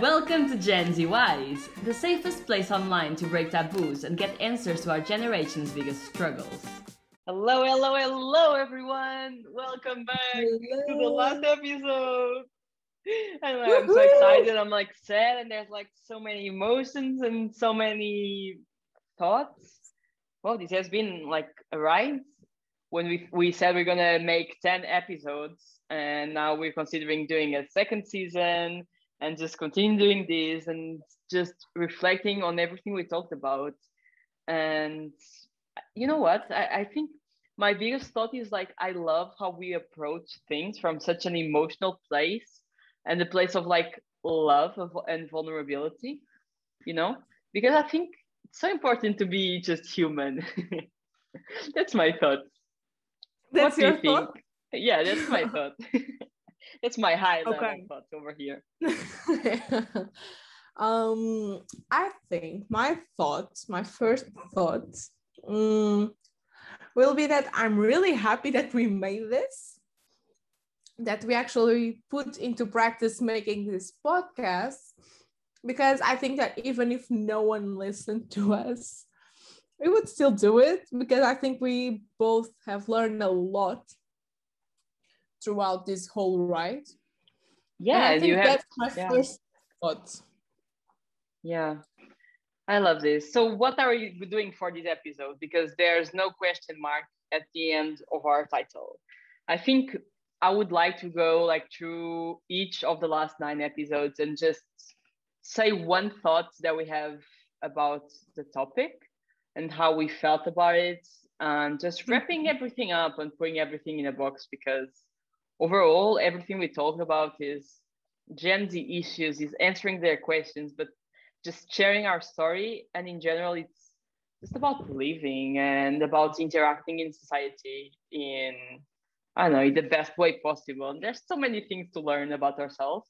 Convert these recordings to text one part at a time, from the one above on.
Welcome to Gen Z Wise, the safest place online to break taboos and get answers to our generation's biggest struggles. Hello, hello, hello, everyone. Welcome back hello. to the last episode. And I'm so excited. I'm like sad, and there's like so many emotions and so many thoughts. Well, this has been like a ride. When we we said we're gonna make ten episodes, and now we're considering doing a second season and just continue doing this and just reflecting on everything we talked about. And you know what? I, I think my biggest thought is like I love how we approach things from such an emotional place and the place of like love and vulnerability, you know, because I think it's so important to be just human. that's my thought. That's what your thought? Think? Yeah, that's my thought. that's my high level okay. thoughts over here. um, I think my thoughts, my first thoughts, um, will be that I'm really happy that we made this, that we actually put into practice making this podcast, because I think that even if no one listened to us, we would still do it because I think we both have learned a lot throughout this whole ride. Yeah, and I think have, that's my yeah. first thought. Yeah, I love this. So, what are you doing for this episode? Because there's no question mark at the end of our title. I think I would like to go like through each of the last nine episodes and just say one thought that we have about the topic and how we felt about it and just mm-hmm. wrapping everything up and putting everything in a box because overall everything we talked about is gen z issues is answering their questions but just sharing our story. And in general it's just about living and about interacting in society in i don't know the best way possible. And there's so many things to learn about ourselves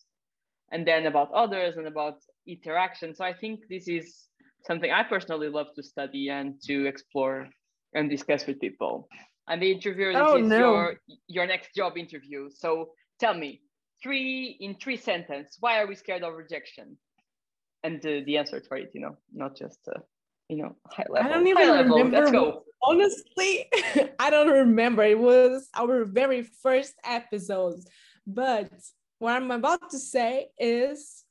and then about others and about interaction. So i think this is something i personally love to study and to explore and discuss with people and the interviewer this oh, is no. your your next job interview. So tell me three in three sentence why are we scared of rejection? And the, the answer for it you know not just uh, you know high level i don't even remember let's go. Honestly i don't remember. It was our very first episode but what i'm about to say is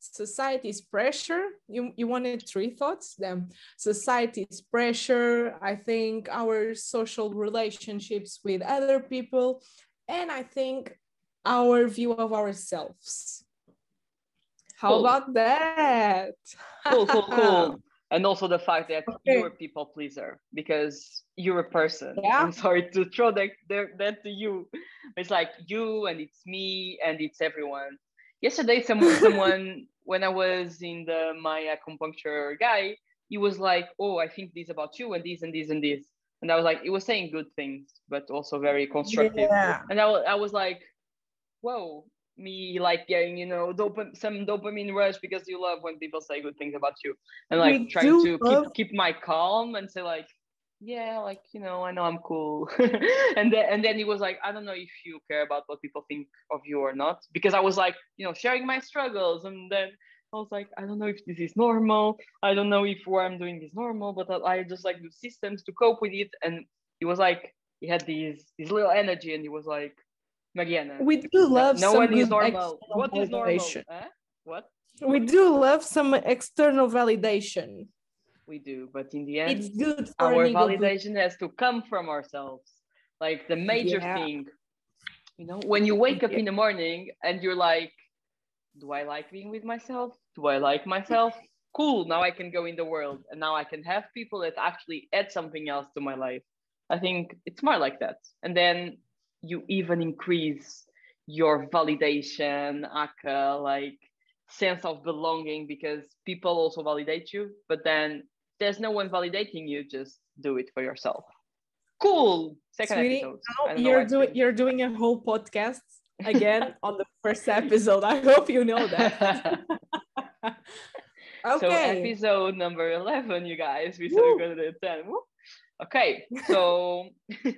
society's pressure. You you wanted three thoughts then. Society's pressure i think our social relationships with other people and i think our view of ourselves. How cool. about that? Cool cool cool. And also the fact that okay. you're a people pleaser because you're a person. Yeah. i'm sorry to throw that, that to you. It's like you and it's me and it's everyone yesterday someone someone when i was in the my acupuncture guy he was like oh i think this about you and this and this and this. And i was like it was saying good things but also very constructive. Yeah. and I, I was like whoa me like getting you know some dopamine rush because you love when people say good things about you. And like we trying to love- keep keep my calm and say like yeah, like you know, I know I'm cool. and then and then he was like, I don't know if you care about what people think of you or not, because I was like, you know, sharing my struggles, and then I was like, I don't know if this is normal. I don't know if what I'm doing is normal, but I just like do systems to cope with it. And he was like, he had these this little energy, and he was like, Mariana, we do love no one is normal. What is normal? Huh? Eh? What? We do love some external validation we do but in the end it's good our validation has to come from ourselves. Like the major yeah. thing you know when you wake up yeah. in the morning and you're like do i like being with myself? Do i like myself? Cool now i can go in the world and now i can have people that actually add something else to my life. I think it's more like that. And then you even increase your validation aka like sense of belonging because people also validate you but then there's no one validating you just do it for yourself. Cool. Second Sweetie, episode. you're doing you're doing a whole podcast again on the first episode. I hope you know that. Okay. so episode number 11 you guys. We said we're gonna do 10 Woo. okay so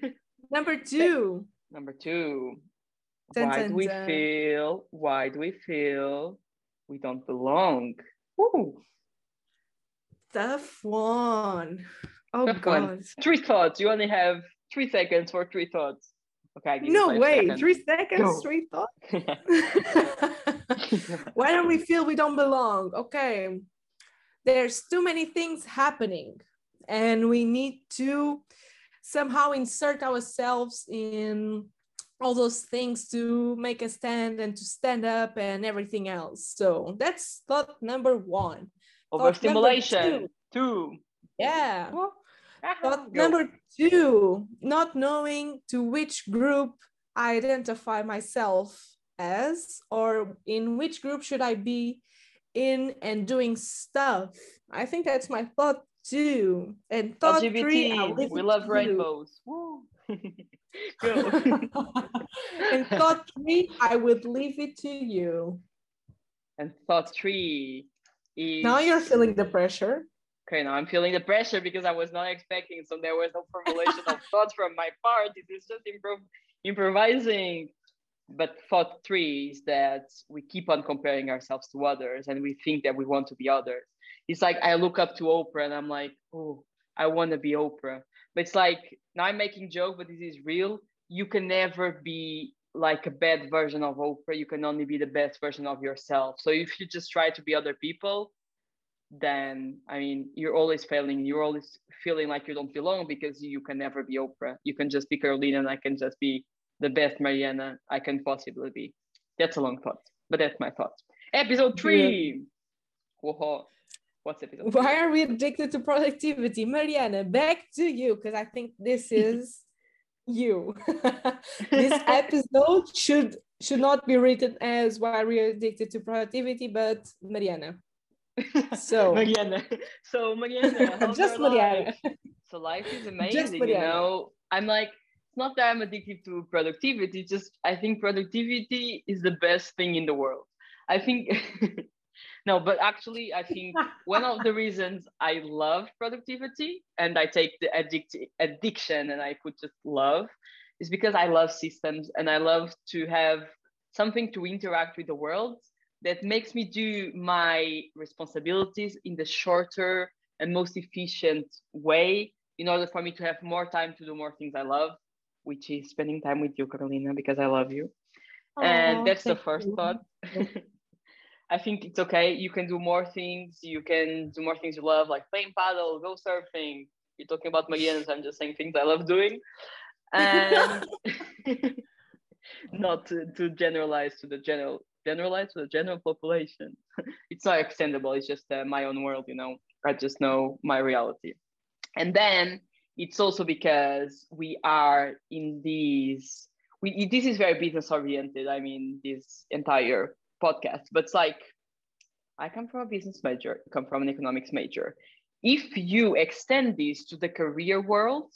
number two. Number two. Dun, why dun, do we dun. feel why do we feel we don't belong. Woo. Tough one. Oh Tough God. one. Three thoughts. You only have three seconds for three thoughts. Okay. I give No five way. seconds. Three seconds, Go. three thoughts. Why don't we feel we don't belong? Okay. There's too many things happening, and we need to somehow insert ourselves in all those things to make a stand and to stand up and everything else. So that's thought number one. Overstimulation. Two. Yeah. Woo. Thought Go. number two, not knowing to which group I identify myself as, or in which group should I be in and doing stuff. I think that's my thought two. And thought three, LGBT. leave We love you. rainbows. Go. and thought three, I would leave it to you. and thought three is Now you're feeling the pressure. okay. Now I'm feeling the pressure because I was not expecting, so there was no formulation of thoughts from my part. It is just improv- improvising. But thought three is that we keep on comparing ourselves to others, and we think that we want to be others. It's like I look up to Oprah, and I'm like, oh, I want to be Oprah. But it's like now I'm making joke, but this is real. You can never be like a bad version of Oprah. You can only be the best version of yourself. So if you just try to be other people, then I mean you're always failing. You're always feeling like you don't belong because you can never be Oprah. You can just be Carolina, and I can just be the best Mariana I can possibly be. That's a long thought, but that's my thought. Episode three. Whoa. What's episode? Why are we addicted to productivity? Mariana, back to you, because I think this is you. this episode should should not be written as why we're addicted to productivity, but Mariana. So Mariana. So Mariana, just Mariana. life? So life is amazing, you know. I'm like, it's not that I'm addicted to productivity. Just I think productivity is the best thing in the world. I think no, but actually, I think one of the reasons I love productivity and I take the addict addiction and I put just love is because I love systems and I love to have something to interact with the world that makes me do my responsibilities in the shorter and most efficient way in order for me to have more time to do more things I love, which is spending time with you, Carolina, because I love you. And that's the first you. thought. I think it's okay. You can do more things. You can do more things you love, like playing paddle, go surfing. You're talking about Mariana, so I'm just saying things I love doing. And not to, to generalize to the general generalize to the general population. it's not extendable. It's just uh, my own world, you know. I just know my reality. And then it's also because we are in these. We this is very business oriented. I mean, this entire podcast, but it's like I come from a business major. Come from an economics major. If you extend this to the career world,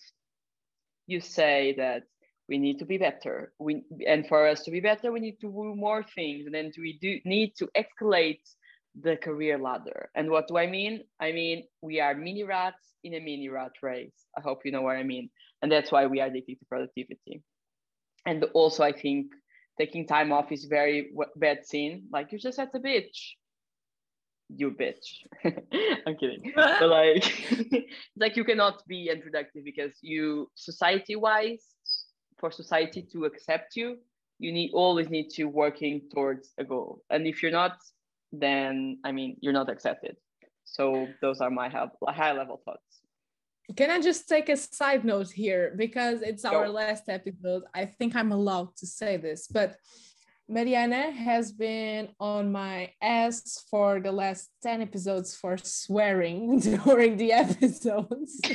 you say that we need to be better. We and for us to be better, we need to do more things, and then we do need to escalate the career ladder. And what do I mean? I mean we are mini rats in a mini rat race. I hope you know what I mean. And that's why we are addicted to productivity. And also, I think taking time off is very w- bad seen. Like you're just at the beach. You bitch. I'm kidding. But like, like you cannot be unproductive because you society wise for society to accept you you need always need to working towards a goal and if you're not then i mean you're not accepted so those are my high level thoughts Can I just take a side note here because it's our last episode? I think I'm allowed to say this, but Mariana has been on my ass for the last 10 episodes for swearing during the episodes.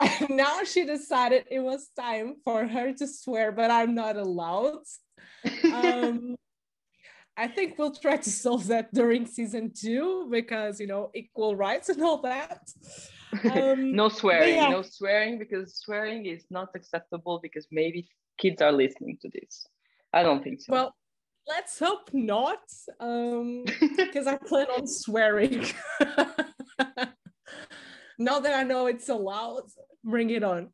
And now she decided it was time for her to swear, but I'm not allowed. Um, I think we'll try to solve that during season two because, you know, equal rights and all that. Um, no swearing yeah. no swearing because swearing is not acceptable because maybe kids are listening to this i don't think so Well, let's hope not, because I plan on swearing. now that I know it's allowed, bring it on.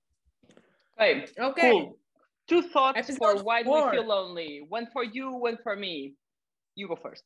okay Okay. cool two thoughts for Episode why do we feel lonely one for you one for me you go first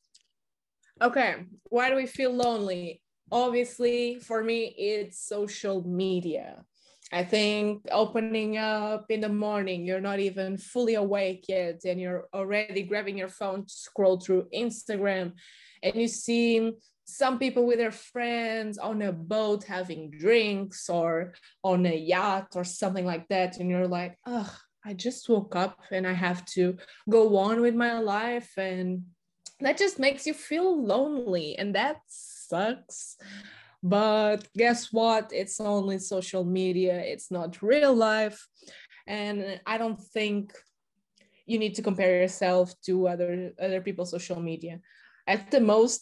Okay, why do we feel lonely? Obviously, for me, it's social media. I think opening up in the morning, you're not even fully awake yet, and you're already grabbing your phone to scroll through Instagram, and you see some people with their friends on a boat having drinks or on a yacht or something like that, and you're like, oh, I just woke up and I have to go on with my life. And that just makes you feel lonely, and that sucks. But guess what? It's only social media, it's not real life. And I don't think you need to compare yourself to other other people's social media at the most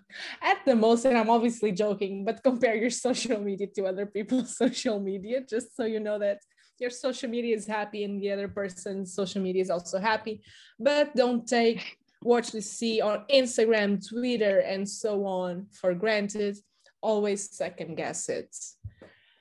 at the most and i'm obviously joking but compare your social media to other people's social media just so you know that your social media is happy and the other person's social media is also happy but don't take what you see on instagram twitter and so on for granted. Always second guess it.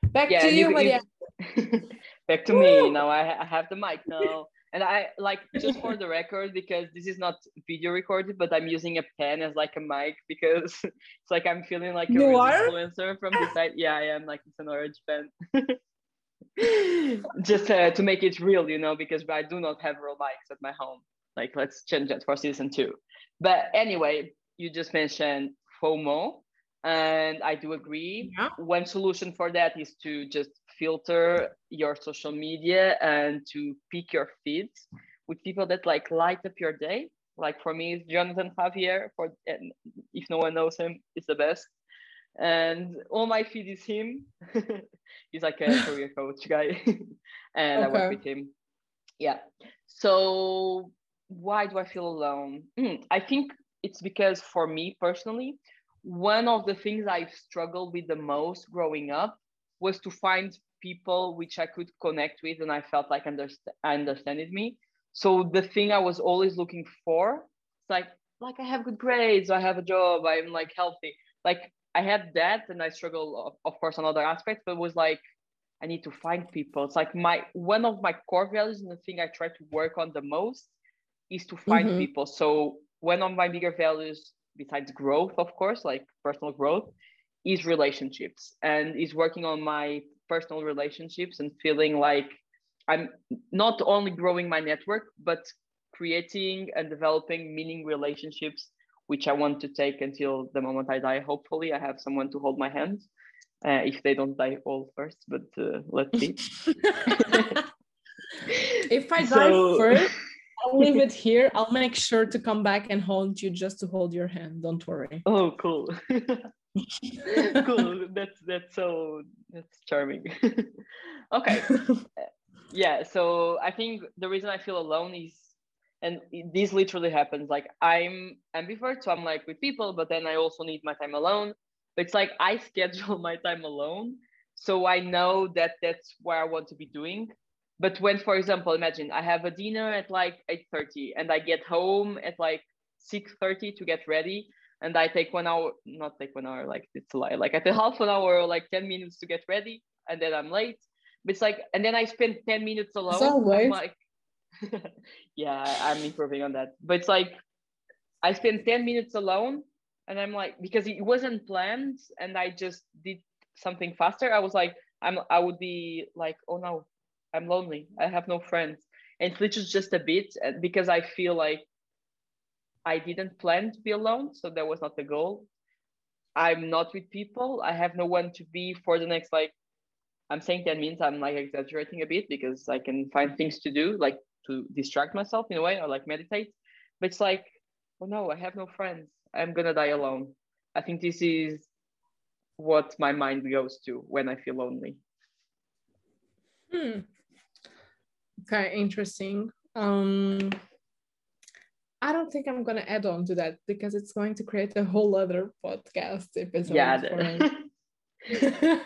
Back yeah, to you, you maria. Back to me. Now I, I have the mic now. And I like just for the record because this is not video recorded, but I'm using a pen as like a mic because it's like I'm feeling like a you influencer from the side. Yeah, I am like it's an orange pen. just uh, to make it real, you know, because I do not have real mics at my home. Like let's change that for season two. But anyway, you just mentioned FOMO, and I do agree. Yeah. One solution for that is to just filter your social media and to pick your feeds with people that like light up your day. Like for me, it's Jonathan Javier. For if no one knows him, it's the best. And all my feed is him. He's like a career coach guy, and okay. I work with him. Yeah. So why do I feel alone? Mm, I think it's because for me personally, one of the things I've struggled with the most growing up was to find people which I could connect with and I felt like underst- understood me. So the thing I was always looking for, it's like like I have good grades, I have a job, I'm like healthy. Like I had that and I struggle of course on other aspects, but it was like I need to find people. It's like my one of my core values and the thing I try to work on the most is to find mm-hmm. people. So one of my bigger values besides growth, of course, like personal growth, is relationships and is working on my personal relationships and feeling like I'm not only growing my network, but creating and developing meaning relationships, which I want to take until the moment I die. Hopefully, I have someone to hold my hand. Uh, if they don't die all first, but uh, let's see. if I so... die first, I'll leave it here. I'll make sure to come back and hold you just to hold your hand. Don't worry. Oh, cool. cool. That's that's so that's charming. okay. yeah. So I think the reason I feel alone is, and this literally happens. Like I'm ambivert, so I'm like with people, but then I also need my time alone. But it's like I schedule my time alone, so I know that that's where I want to be doing. But when, for example, imagine I have a dinner at like 8:30 and I get home at like 6:30 to get ready and I take one hour, not take one hour, like it's a lie. Like at take half an hour or like 10 minutes to get ready, and then I'm late. But it's like, and then I spend 10 minutes alone. So I'm like, yeah, I'm improving on that. But it's like, I spend 10 minutes alone, and I'm like, because it wasn't planned, and I just did something faster. I was like, I'm, I would be like, oh no, I'm lonely. I have no friends. And it's literally just a bit because I feel like I didn't plan to be alone, so that was not the goal. I'm not with people. I have no one to be for the next like. I'm saying 10 minutes. I'm like exaggerating a bit because I can find things to do, like to distract myself in a way or like meditate. But it's like, oh no, I have no friends. I'm gonna die alone. I think this is what my mind goes to when I feel lonely. Hmm. Okay, interesting. Um, I don't think I'm gonna add on to that because it's going to create a whole other podcast episode. Yeah.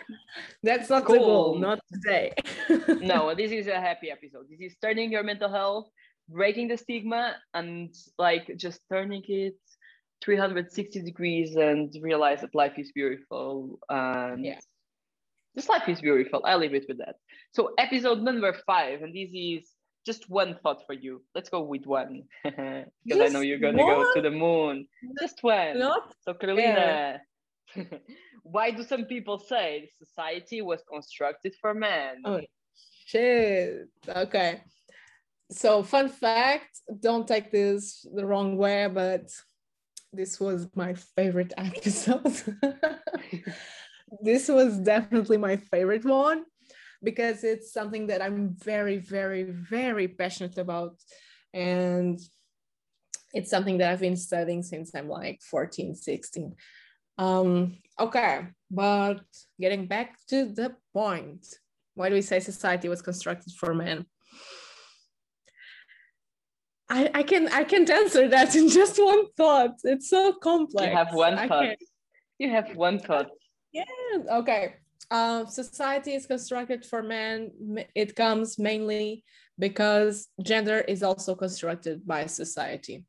That's not cool. the goal, not today. no, this is a happy episode. This is turning your mental health, breaking the stigma, and like just turning it 360 degrees and realize that life is beautiful. And yeah. this life is beautiful. I leave it with that. So episode number five, and this is just one thought for you. Let's go with one because I know you're gonna one? go to the moon. Just one. Not So Carolina, why do some people say society was constructed for men? Oh, shit. Okay. So, fun fact don't take this the wrong way, but this was my favorite episode. this was definitely my favorite one because it's something that I'm very, very, very passionate about. And it's something that I've been studying since I'm like 14, 16. Um, okay, but getting back to the point, why do we say society was constructed for men? I, I can I can't answer that in just one thought. It's so complex. You have one I thought. You have one thought. Yeah. Okay um, society is constructed for men it comes mainly because gender is also constructed by society.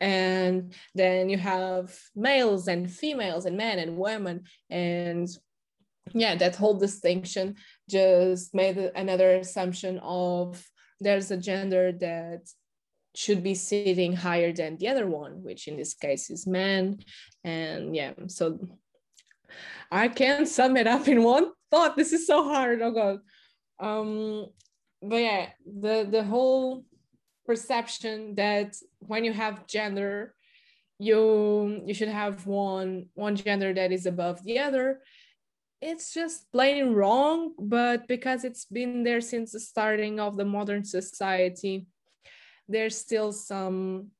And then you have males and females and men and women. And yeah that whole distinction just made another assumption of there's a gender that should be sitting higher than the other one which in this case is men and yeah so I can't sum it up in one thought. This is so hard. Oh god. Um, but yeah, the the whole perception that when you have gender, you you should have one one gender that is above the other. It's just plain wrong, but because it's been there since the starting of the modern society, there's still some,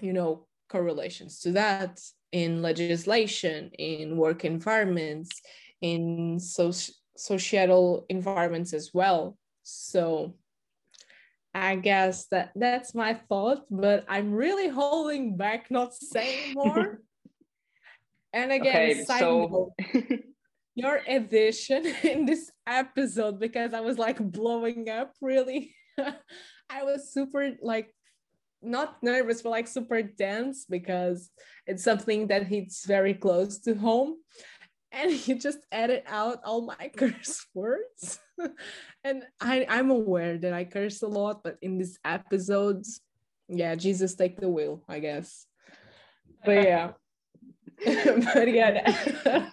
you know, correlations to that in legislation, in work environments, in soci- societal environments as well. So I guess that that's my thought, but I'm really holding back not saying more. and again, Okay, so- note, your addition in this episode because I was like blowing up really. I was super like not nervous, but like super dense because it's something that hits very close to home. And you just edit out all my curse words. and I, I'm aware that I curse a lot, but in these episodes, yeah, Jesus take the wheel, I guess. But yeah. but yeah,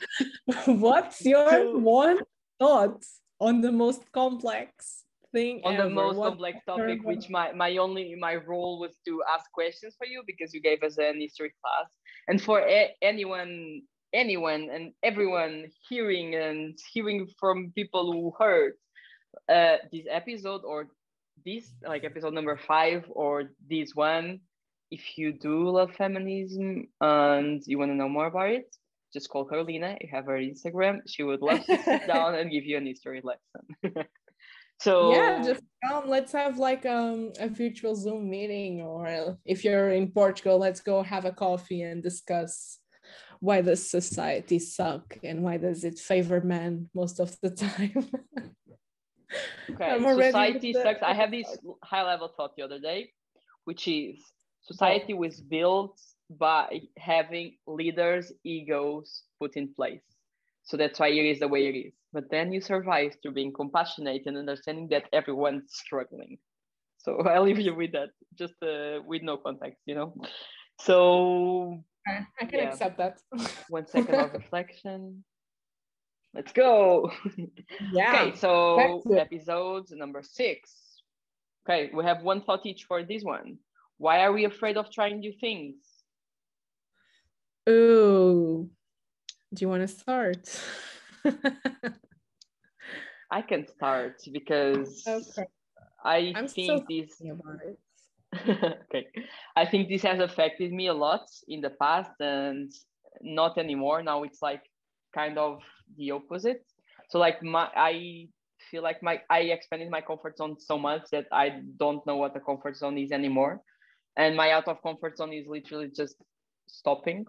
what's your one thought on the most complex thing on the most What- complex topic, ever. which my, my only my role was to ask questions for you because you gave us an history class, and for a- anyone anyone and everyone hearing and hearing from people who heard uh, this episode or this like episode number five or this one, if you do love feminism and you want to know more about it, just call Carolina. You have her Instagram. She would love to sit down and give you an history lesson. so yeah just come let's have like um a virtual zoom meeting or if you're in portugal let's go have a coffee and discuss why does society suck and why does it favor men most of the time Okay, society sucks. I have this high level thought the other day, which is society was built by having leaders' egos put in place. So that's why it is the way it is. But then you survive through being compassionate and understanding that everyone's struggling. So I'll leave you with that, just uh, with no context, you know. So i can Yeah. accept that one second of reflection. Let's go. yeah Okay, so back to it. episode number six. Okay, we have one thought each for this one. Why are we afraid of trying new things? Ooh. do you want to start I can start because okay I I'm think this okay. I think this has affected me a lot in the past and not anymore. Now it's like kind of the opposite. So like my I feel like my I expanded my comfort zone so much that I don't know what the comfort zone is anymore. And my out of comfort zone is literally just stopping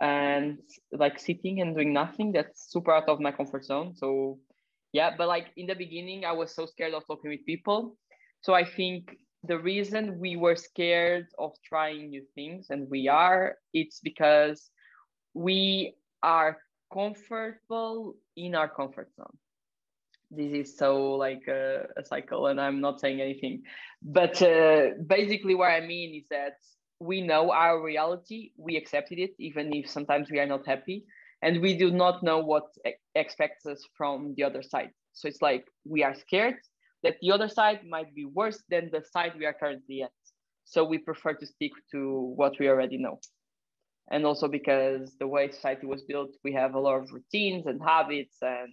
and like sitting and doing nothing. That's super out of my comfort zone. So yeah, but like in the beginning I was so scared of talking with people. So I think the reason we were scared of trying new things and we are it's because we are comfortable in our comfort zone this is so like a, a cycle and i'm not saying anything but uh, basically what i mean is that we know our reality we accepted it even if sometimes we are not happy and we do not know what expects us from the other side. So it's like we are scared that the other side might be worse than the side we are currently at. So we prefer to stick to what we already know. And also because the way society was built we have a lot of routines and habits and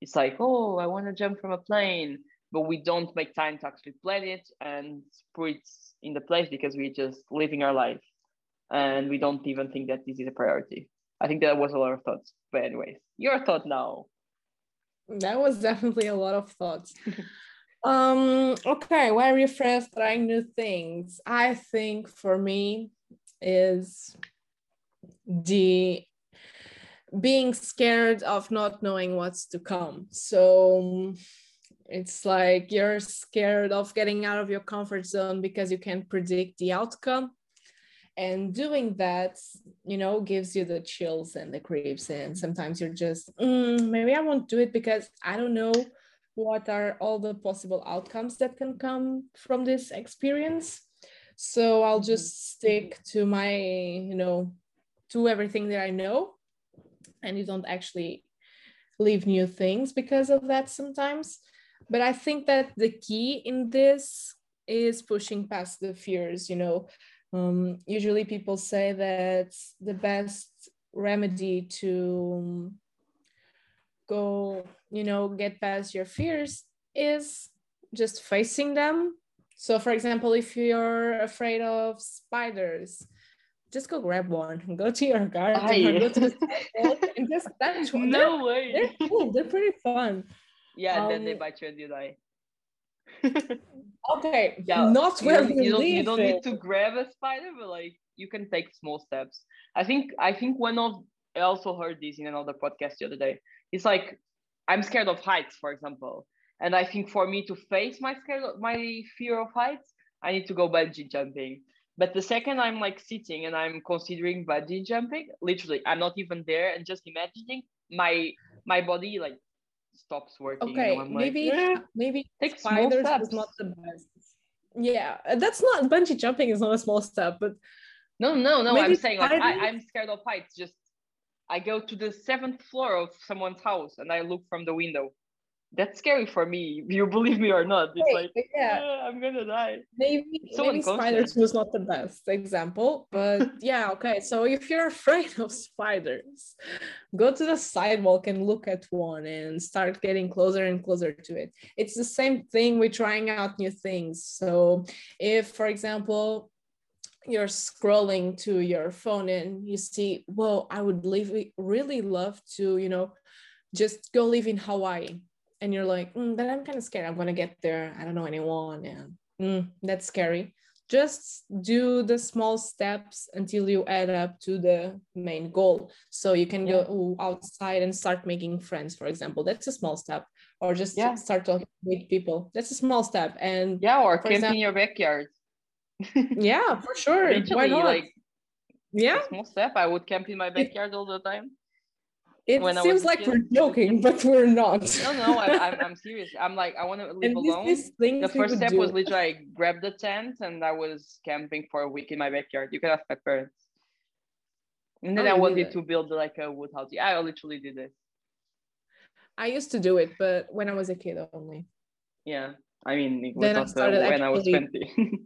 it's like oh i want to jump from a plane but we don't make time to actually plan it and put it in the place because we're just living our life. And we don't even think that this is a priority. I think that was a lot of thoughts. But anyways your thought now. That was definitely a lot of thoughts. Um okay why refresh trying new things? I think for me is the being scared of not knowing what's to come. So it's like you're scared of getting out of your comfort zone because you can't predict the outcome. And doing that, you know, gives you the chills and the creeps. And sometimes you're just, mm, maybe I won't do it because I don't know what are all the possible outcomes that can come from this experience. So I'll mm-hmm. just stick to my, you know, to everything that I know, and you don't actually leave new things because of that sometimes. But I think that the key in this is pushing past the fears. You know, um, usually people say that the best remedy to go, you know, get past your fears is just facing them. So, for example, if you're afraid of spiders, just go grab one and go to your garden go to and just touch one. No they're, way. They're cool. They're pretty fun. Yeah, um, then they um, bite you and you die. okay, yeah, not where you, you, don't, you don't need to grab a spider, but like you can take small steps. I think I think one of I also heard this in another podcast the other day. It's like I'm scared of heights, for example, and I think for me to face my scare, my fear of heights, I need to go bungee jumping. But the second I'm like sitting and I'm considering bungee jumping, literally, I'm not even there and just imagining my my body like stops working. Okay, maybe like, eh, maybe take spiders is not the best. Yeah, that's not bungee jumping is not a small step, but no, no, no. I'm saying like I, I'm scared of heights. Just I go to the seventh floor of someone's house and I look from the window that's scary for me. You believe me or not? It's like yeah, ah, I'm gonna die. Maybe so maybe spiders was not the best example, but yeah, okay. So if you're afraid of spiders, go to the sidewalk and look at one and start getting closer and closer to it. It's the same thing with trying out new things. So if, for example, you're scrolling to your phone and you see, well, I would live, really love to, you know, just go live in Hawaii and you're like, mm, but I'm kind of scared. I'm gonna get there. I don't know anyone, and mm, that's scary. Just do the small steps until you add up to the main goal. So you can yeah. go outside and start making friends, for example. That's a small step. Or just yeah. start talking with people. That's a small step. And yeah, or camp example, in your backyard. yeah, for sure. Why not? Like, yeah, small step. I would camp in my backyard all the time. It when seems like we're joking, but we're not. no, no, I, am I'm serious. I'm like, I want to live alone. The first step do. was literally I grabbed the tent and I was camping for a week in my backyard. You can ask my parents. And then oh, I wanted to build like a wood house. Yeah, I literally did it. I used to do it, but when I was a kid only. Yeah, I mean, it was then I started when I was 20.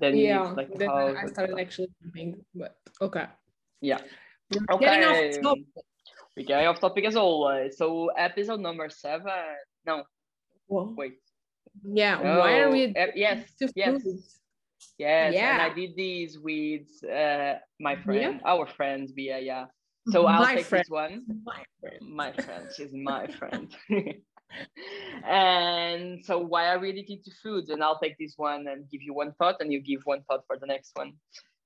then yeah, like then I started actually camping, but okay. Yeah. We're okay. Getting off topic. We're getting off topic as always. So episode number seven. No. Whoa. Wait. Yeah. No. Why are we? Uh, yes. Yes. Yes. Yeah. And I did these with uh, my friend, yeah. our friends, Bia yeah. So I'll my take friend. this one. My friend. My friend. She's my friend. and so why are we addicted to foods? And I'll take this one and give you one thought, and you give one thought for the next one.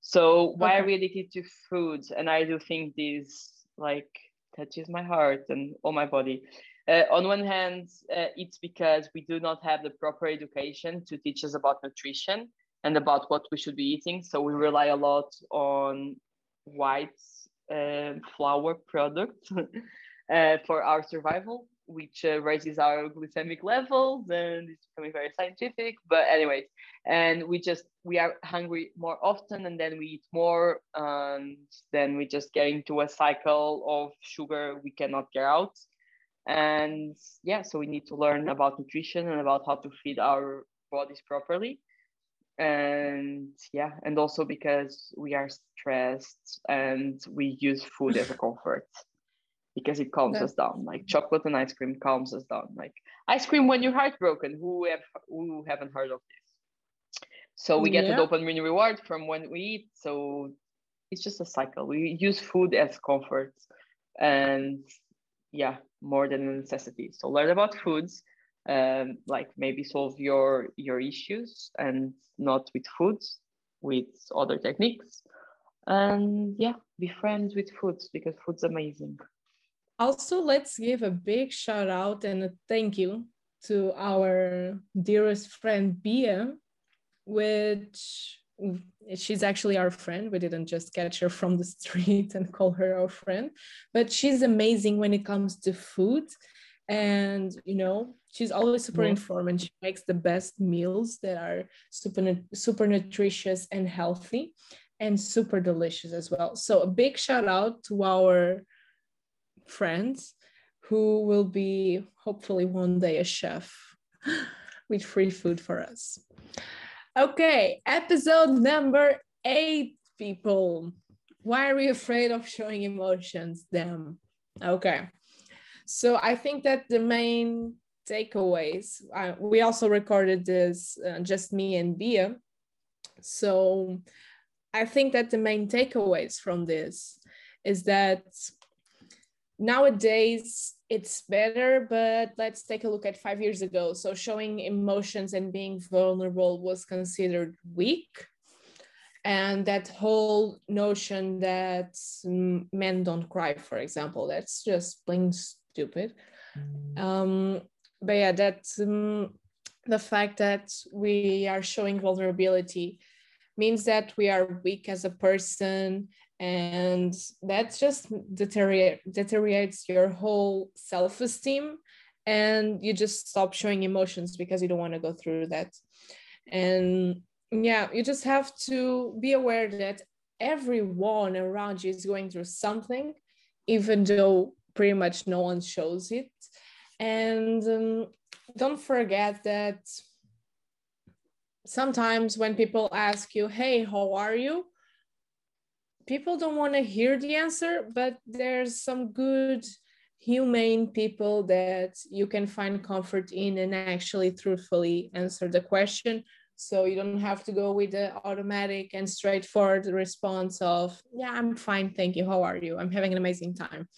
So why okay. are we addicted to foods? And I do think this like touches my heart and all my body. Uh, on one hand, uh, it's because we do not have the proper education to teach us about nutrition and about what we should be eating. So we rely a lot on white uh, flour products uh, for our survival. Which uh, raises our glycemic levels and it's becoming very scientific but anyways and we just we are hungry more often and then we eat more and then we just get into a cycle of sugar we cannot get out. And yeah so we need to learn about nutrition and about how to feed our bodies properly. And yeah and also because we are stressed and we use food as a comfort because it calms us down. Like chocolate and ice cream calms us down. Like ice cream when you're heartbroken. Who have who haven't heard of this? So we get yeah. the dopamine reward from when we eat. So it's just a cycle. We use food as comfort, and yeah, more than a necessity. So learn about foods, um, like maybe solve your your issues, and not with foods, with other techniques. And yeah, be friends with foods because food's amazing. Also, let's give a big shout out and a thank you to our dearest friend Bia, which she's actually our friend. We didn't just catch her from the street and call her our friend, but she's amazing when it comes to food. And you know, she's always super mm-hmm. informed and she makes the best meals that are super super nutritious and healthy and super delicious as well. So a big shout out to our friends who will be hopefully one day a chef with free food for us. Okay, episode number eight, people. Why are we afraid of showing emotions? Them. Okay. So I think that the main takeaways, uh, we also recorded this, uh, just me and Bia. So I think that the main takeaways from this is that nowadays it's better but let's take a look at five years ago. So showing emotions and being vulnerable was considered weak. And that whole notion that men don't cry for example that's just plain stupid. Mm. um, but yeah that um, the fact that we are showing vulnerability means that we are weak as a person and that just deteriorate, deteriorates your whole self-esteem and you just stop showing emotions because you don't want to go through that. And yeah you just have to be aware that everyone around you is going through something even though pretty much no one shows it. And um, don't forget that sometimes when people ask you hey how are you people don't want to hear the answer, but there's some good, humane people that you can find comfort in and actually truthfully answer the question. So you don't have to go with the automatic and straightforward response of, yeah, I'm fine. Thank you. How are you? I'm having an amazing time.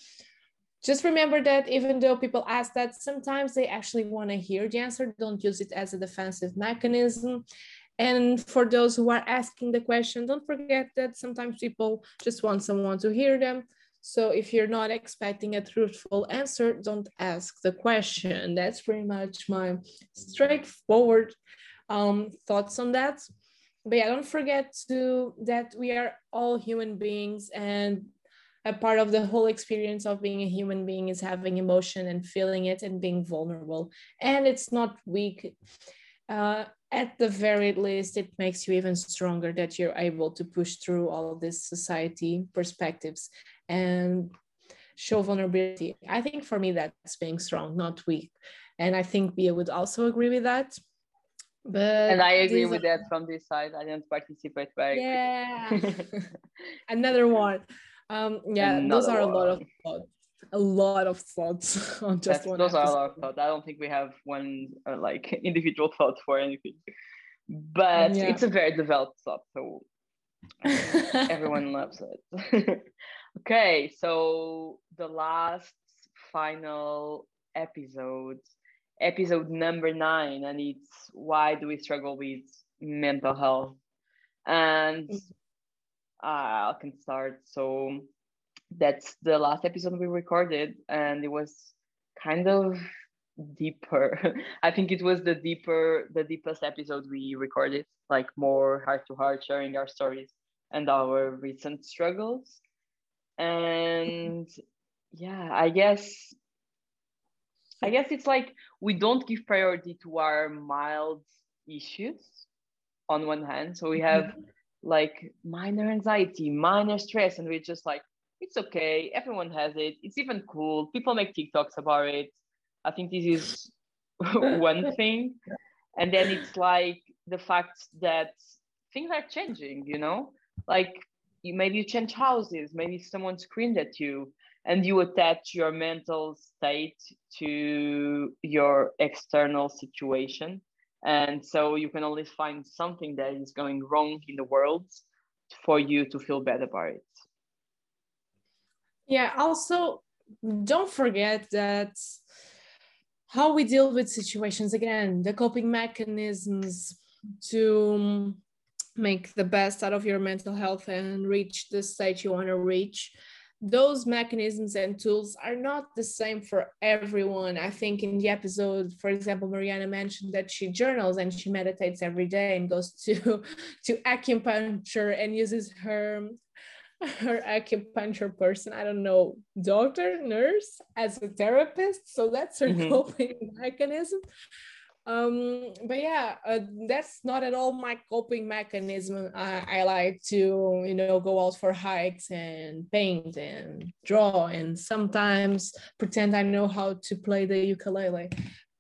Just remember that even though people ask that, sometimes they actually want to hear the answer. Don't use it as a defensive mechanism. And for those who are asking the question, don't forget that sometimes people just want someone to hear them. So if you're not expecting a truthful answer, don't ask the question. That's pretty much my straightforward um, thoughts on that. But yeah, don't forget to that we are all human beings and a part of the whole experience of being a human being is having emotion and feeling it and being vulnerable. And it's not weak. Uh, at the very least, it makes you even stronger that you're able to push through all of these society perspectives and show vulnerability. I think for me, that's being strong, not weak. And I think Bia would also agree with that. But and I agree with are... that from this side. I didn't participate, but yeah, another one. Um, yeah, Another those are one. a lot of thoughts a lot of thoughts on just That's, one. Those episode. are a lot of thoughts. I don't think we have one uh, like individual thought for anything, but yeah. it's a very developed thought, so everyone loves it. okay, so the last final episode, episode number nine, and it's why do we struggle with mental health? And mm. I can start. So that's the last episode we recorded and it was kind of deeper i think it was the deeper the deepest episode we recorded like more heart to heart sharing our stories and our recent struggles and yeah i guess I guess it's like we don't give priority to our mild issues on one hand. So we have mm-hmm. like minor anxiety, minor stress, and we're just like, it's okay. Everyone has it. It's even cool. People make TikToks about it. I think this is one thing. And then it's like the fact that things are changing, you know? Like you, maybe you change houses, maybe someone screamed at you, and you attach your mental state to your external situation. And so you can only find something that is going wrong in the world for you to feel bad about it. Yeah, also, don't forget that how we deal with situations again, the coping mechanisms to make the best out of your mental health and reach the state you want to reach those mechanisms and tools are not the same for everyone. I think in the episode, for example, Mariana mentioned that she journals and she meditates every day and goes to to acupuncture and uses her her acupuncture person, I don't know, doctor, nurse as a therapist. So that's her mm-hmm. coping mechanism um but yeah uh, that's not at all my coping mechanism I, I like to you know go out for hikes and paint and draw and sometimes pretend i know how to play the ukulele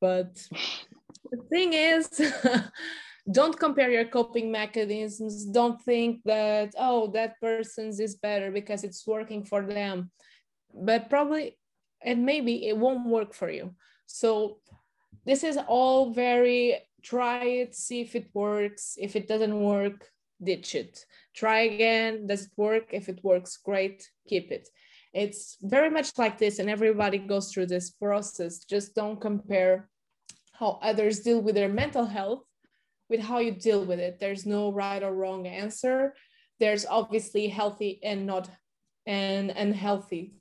but the thing is don't compare your coping mechanisms don't think that oh that person's is better because it's working for them but probably and maybe it won't work for you so this is all very try it, see if it works. If it doesn't work, ditch it. Try again. Does it work? If it works, great, keep it. It's very much like this, and everybody goes through this process. Just don't compare how others deal with their mental health with how you deal with it. There's no right or wrong answer. There's obviously healthy and not and unhealthy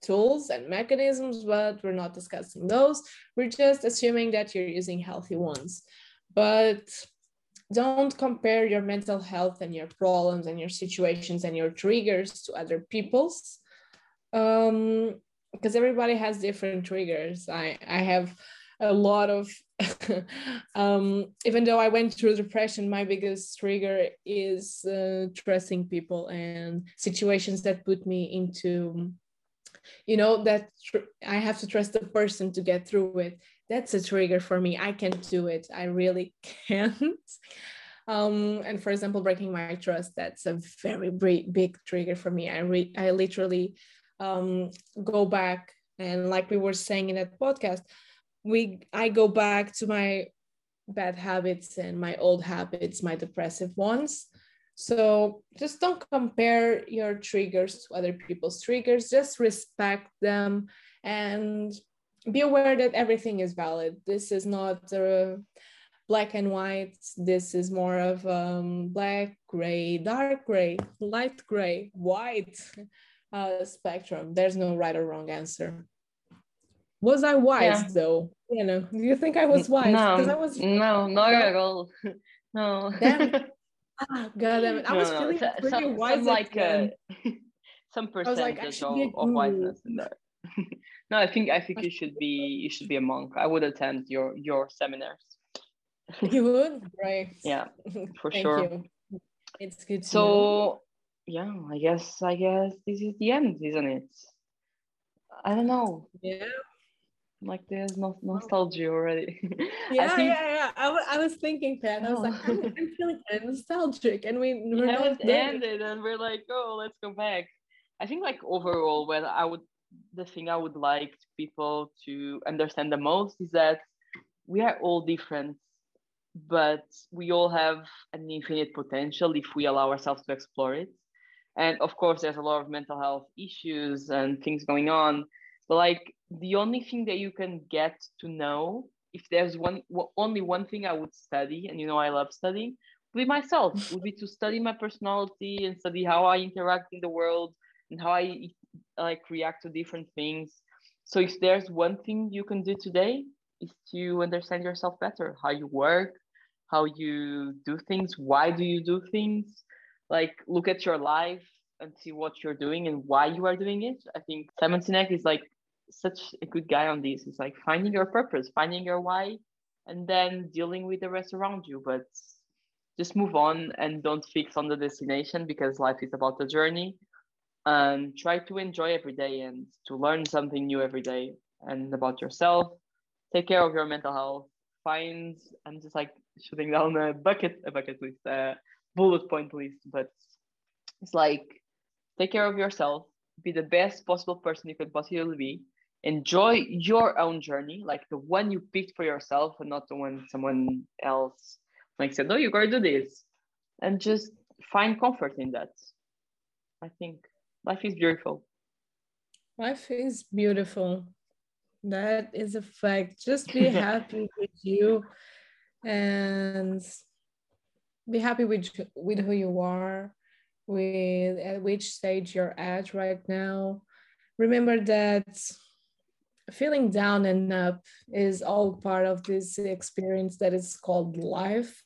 tools and mechanisms, but we're not discussing those. We're just assuming that you're using healthy ones. But don't compare your mental health and your problems and your situations and your triggers to other people's um, because everybody has different triggers. I, I have a lot of um, even though I went through depression, my biggest trigger is uh, trusting people and situations that put me into you know that tr- i have to trust the person to get through it that's a trigger for me. I can't do it. I really can't. Um and for example breaking my trust that's a very big, trigger for me. I re- i literally um go back and like we were saying in that podcast we i go back to my bad habits and my old habits my depressive ones so just don't compare your triggers to other people's triggers, just respect them and be aware that everything is valid. This is not uh, black and white. This is more of um, black, gray, dark gray, light gray, white uh, spectrum. There's no right or wrong answer. Was I wise yeah. though? You know, do you think I was wise? No, I was no, not at all. No. Damn, Ah, God damn it. I was no, feeling no. pretty some, wise. Some like uh, some percentage like, of, of wiseness in there. no, I think I think you should be you should be a monk. I would attend your your seminars. you would? Right. Yeah, for sure. You. It's good so know. yeah, I guess I guess this is the end, isn't it? I don't know. Yeah like there's no oh. nostalgia already. yeah, think, yeah, yeah. I, I was thinking that. I was like, I'm, oh. I'm feeling kind of nostalgic, and we we're yeah, not ended, and we're like, oh, let's go back. I think like overall, when I would, the thing I would like people to understand the most is that we are all different, but we all have an infinite potential if we allow ourselves to explore it. And of course, there's a lot of mental health issues and things going on but like the only thing that you can get to know, if there's one only one thing I would study, and you know I love studying, would be myself. would be to study my personality and study how I interact in the world and how I like react to different things. So if there's one thing you can do today, is to understand yourself better, how you work, how you do things, why do you do things, like look at your life and see what you're doing and why you are doing it. I think Simon Sinek is like such a good guy on this. It's like finding your purpose, finding your why, and then dealing with the rest around you. But just move on and don't fix on the destination because life is about the journey. And try to enjoy every day and to learn something new every day and about yourself. Take care of your mental health. Find I'm just like shooting down a bucket a bucket list, a bullet point list, but it's like take care of yourself, be the best possible person you could possibly be, enjoy your own journey, like the one you picked for yourself and not the one someone else like said, no, you gotta do this. And just find comfort in that. I think life is beautiful. Life is beautiful. That is a fact. Just be happy with you and be happy with with who you are, with at which stage you're at right now. Remember that feeling down and up is all part of this experience that is called life.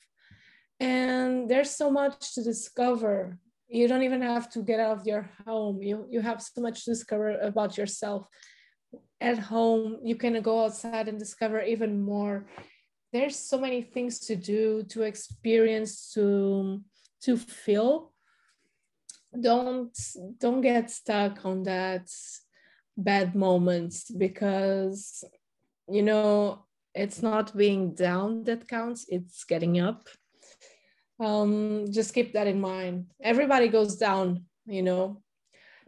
And there's so much to discover. You don't even have to get out of your home. You, you have so much to discover about yourself. At home, you can go outside and discover even more. There's so many things to do, to experience, to to feel. Don't don't get stuck on that bad moments because you know it's not being down that counts it's getting up. Um just keep that in mind. Everybody goes down you know.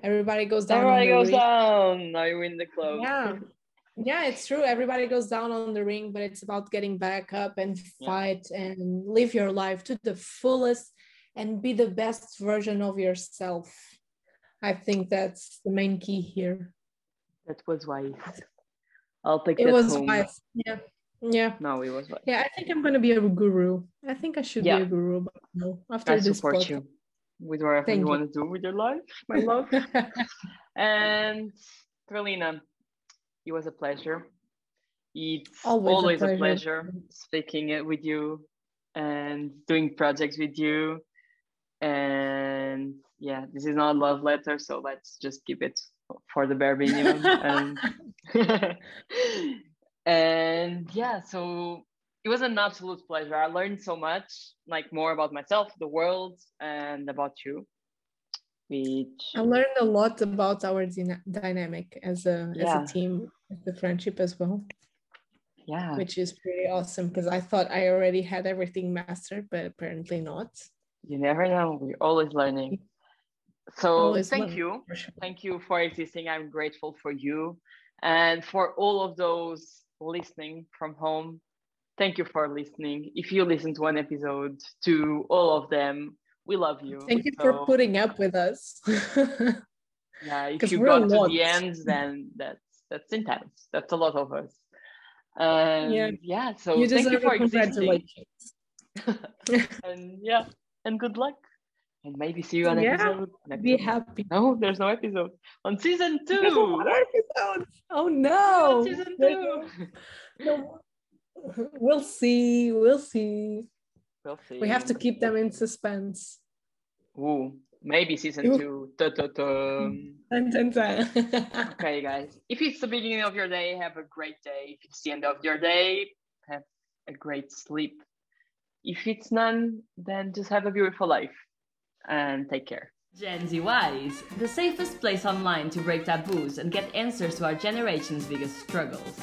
Everybody goes down everybody goes down. Now you win the club. Yeah. Yeah it's true. Everybody goes down on the ring but it's about getting back up and fight yeah. and live your life to the fullest and be the best version of yourself. I think that's the main key here that was wise. I'll take it that was home. wise. Yeah. Yeah. No, it was wise. Yeah, I think I'm gonna be a guru. I think I should yeah. be a guru, but no. After I this support podcast. you with whatever Thank you, you want to do with your life, my love. and Carolina, it was a pleasure. It's always, always a, pleasure. a pleasure speaking with you and doing projects with you. And yeah, this is not a love letter, so let's just keep it for the bare minimum. Um, and, and yeah, so it was an absolute pleasure. I learned so much, like more about myself, the world, and about you. Which I learned a lot about our dynamic as a yeah. as a team, the friendship as well. Yeah, which is pretty awesome because I thought I already had everything mastered, but apparently not. You never know. We're always learning. So thank you. Sure. Thank you for existing. I'm grateful for you and for all of those listening from home. Thank you for listening. If you listen to one episode, to all of them, we love you. Thank you so, for putting up with us. yeah, if you got to the end, then that's that's intense. That's a lot of us. Um, yeah. yeah. So you thank you for existing. and yeah, and good luck and maybe see you on yeah, episode. Be happy. No, there's no episode on season oh, two. There's no episode. Oh no. season two. No. We'll see. We'll see. We'll see. We have to keep them in suspense. Ooh, maybe season Ooh. two. Da, da, da. Dun, dun, dun. okay, guys. If it's the beginning of your day, have a great day. If it's the end of your day, have a great sleep. If it's none, then just have a beautiful life and take care. Gen Z Wise, the safest place online to break taboos and get answers to our generation's biggest struggles.